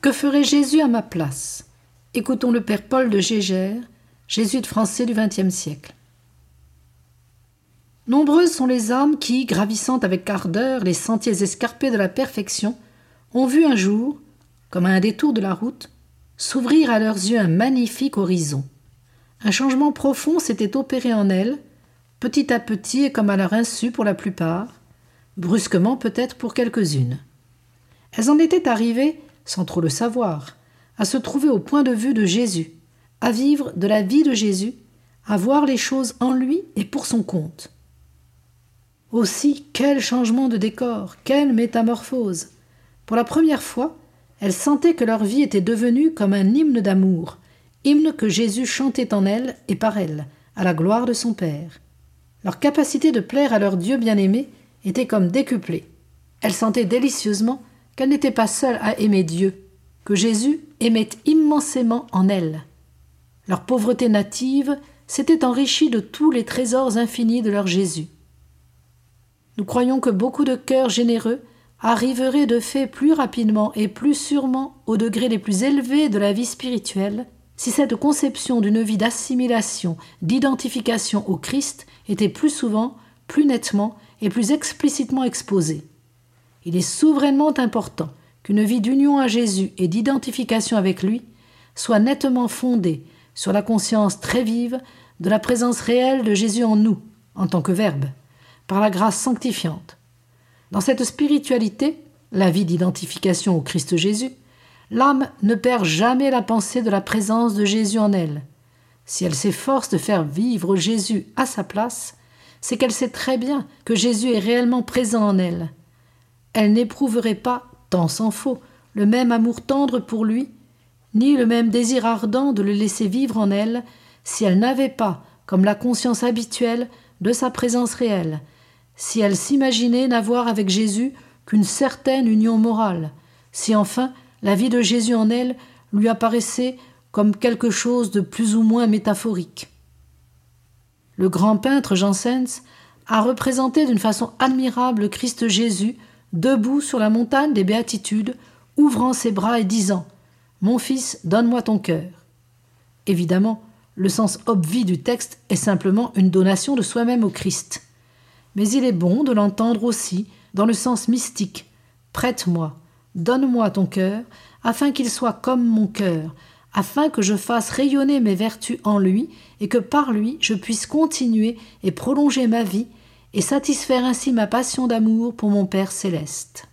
Que ferait Jésus à ma place? Écoutons le Père Paul de Gégère, jésuite français du XXe siècle. Nombreuses sont les âmes qui, gravissant avec ardeur les sentiers escarpés de la perfection, ont vu un jour, comme à un détour de la route, s'ouvrir à leurs yeux un magnifique horizon. Un changement profond s'était opéré en elles, petit à petit et comme à leur insu pour la plupart, brusquement peut-être pour quelques-unes. Elles en étaient arrivées, sans trop le savoir, à se trouver au point de vue de Jésus, à vivre de la vie de Jésus, à voir les choses en lui et pour son compte. Aussi, quel changement de décor, quelle métamorphose. Pour la première fois, elles sentaient que leur vie était devenue comme un hymne d'amour, hymne que Jésus chantait en elles et par elles, à la gloire de son Père. Leur capacité de plaire à leur Dieu bien-aimé était comme décuplée. Elles sentaient délicieusement qu'elles n'étaient pas seules à aimer Dieu, que Jésus aimait immensément en elles. Leur pauvreté native s'était enrichie de tous les trésors infinis de leur Jésus. Nous croyons que beaucoup de cœurs généreux arriveraient de fait plus rapidement et plus sûrement aux degrés les plus élevés de la vie spirituelle si cette conception d'une vie d'assimilation, d'identification au Christ était plus souvent, plus nettement et plus explicitement exposée. Il est souverainement important qu'une vie d'union à Jésus et d'identification avec lui soit nettement fondée sur la conscience très vive de la présence réelle de Jésus en nous, en tant que Verbe, par la grâce sanctifiante. Dans cette spiritualité, la vie d'identification au Christ Jésus, l'âme ne perd jamais la pensée de la présence de Jésus en elle. Si elle s'efforce de faire vivre Jésus à sa place, c'est qu'elle sait très bien que Jésus est réellement présent en elle. Elle n'éprouverait pas, tant s'en faut, le même amour tendre pour lui, ni le même désir ardent de le laisser vivre en elle, si elle n'avait pas, comme la conscience habituelle, de sa présence réelle, si elle s'imaginait n'avoir avec Jésus qu'une certaine union morale, si enfin la vie de Jésus en elle lui apparaissait comme quelque chose de plus ou moins métaphorique. Le grand peintre Janssens a représenté d'une façon admirable Christ Jésus debout sur la montagne des béatitudes, ouvrant ses bras et disant Mon fils, donne-moi ton cœur. Évidemment, le sens obvi du texte est simplement une donation de soi-même au Christ. Mais il est bon de l'entendre aussi dans le sens mystique Prête-moi, Donne-moi ton cœur, afin qu'il soit comme mon cœur, afin que je fasse rayonner mes vertus en lui, et que par lui je puisse continuer et prolonger ma vie, et satisfaire ainsi ma passion d'amour pour mon Père céleste.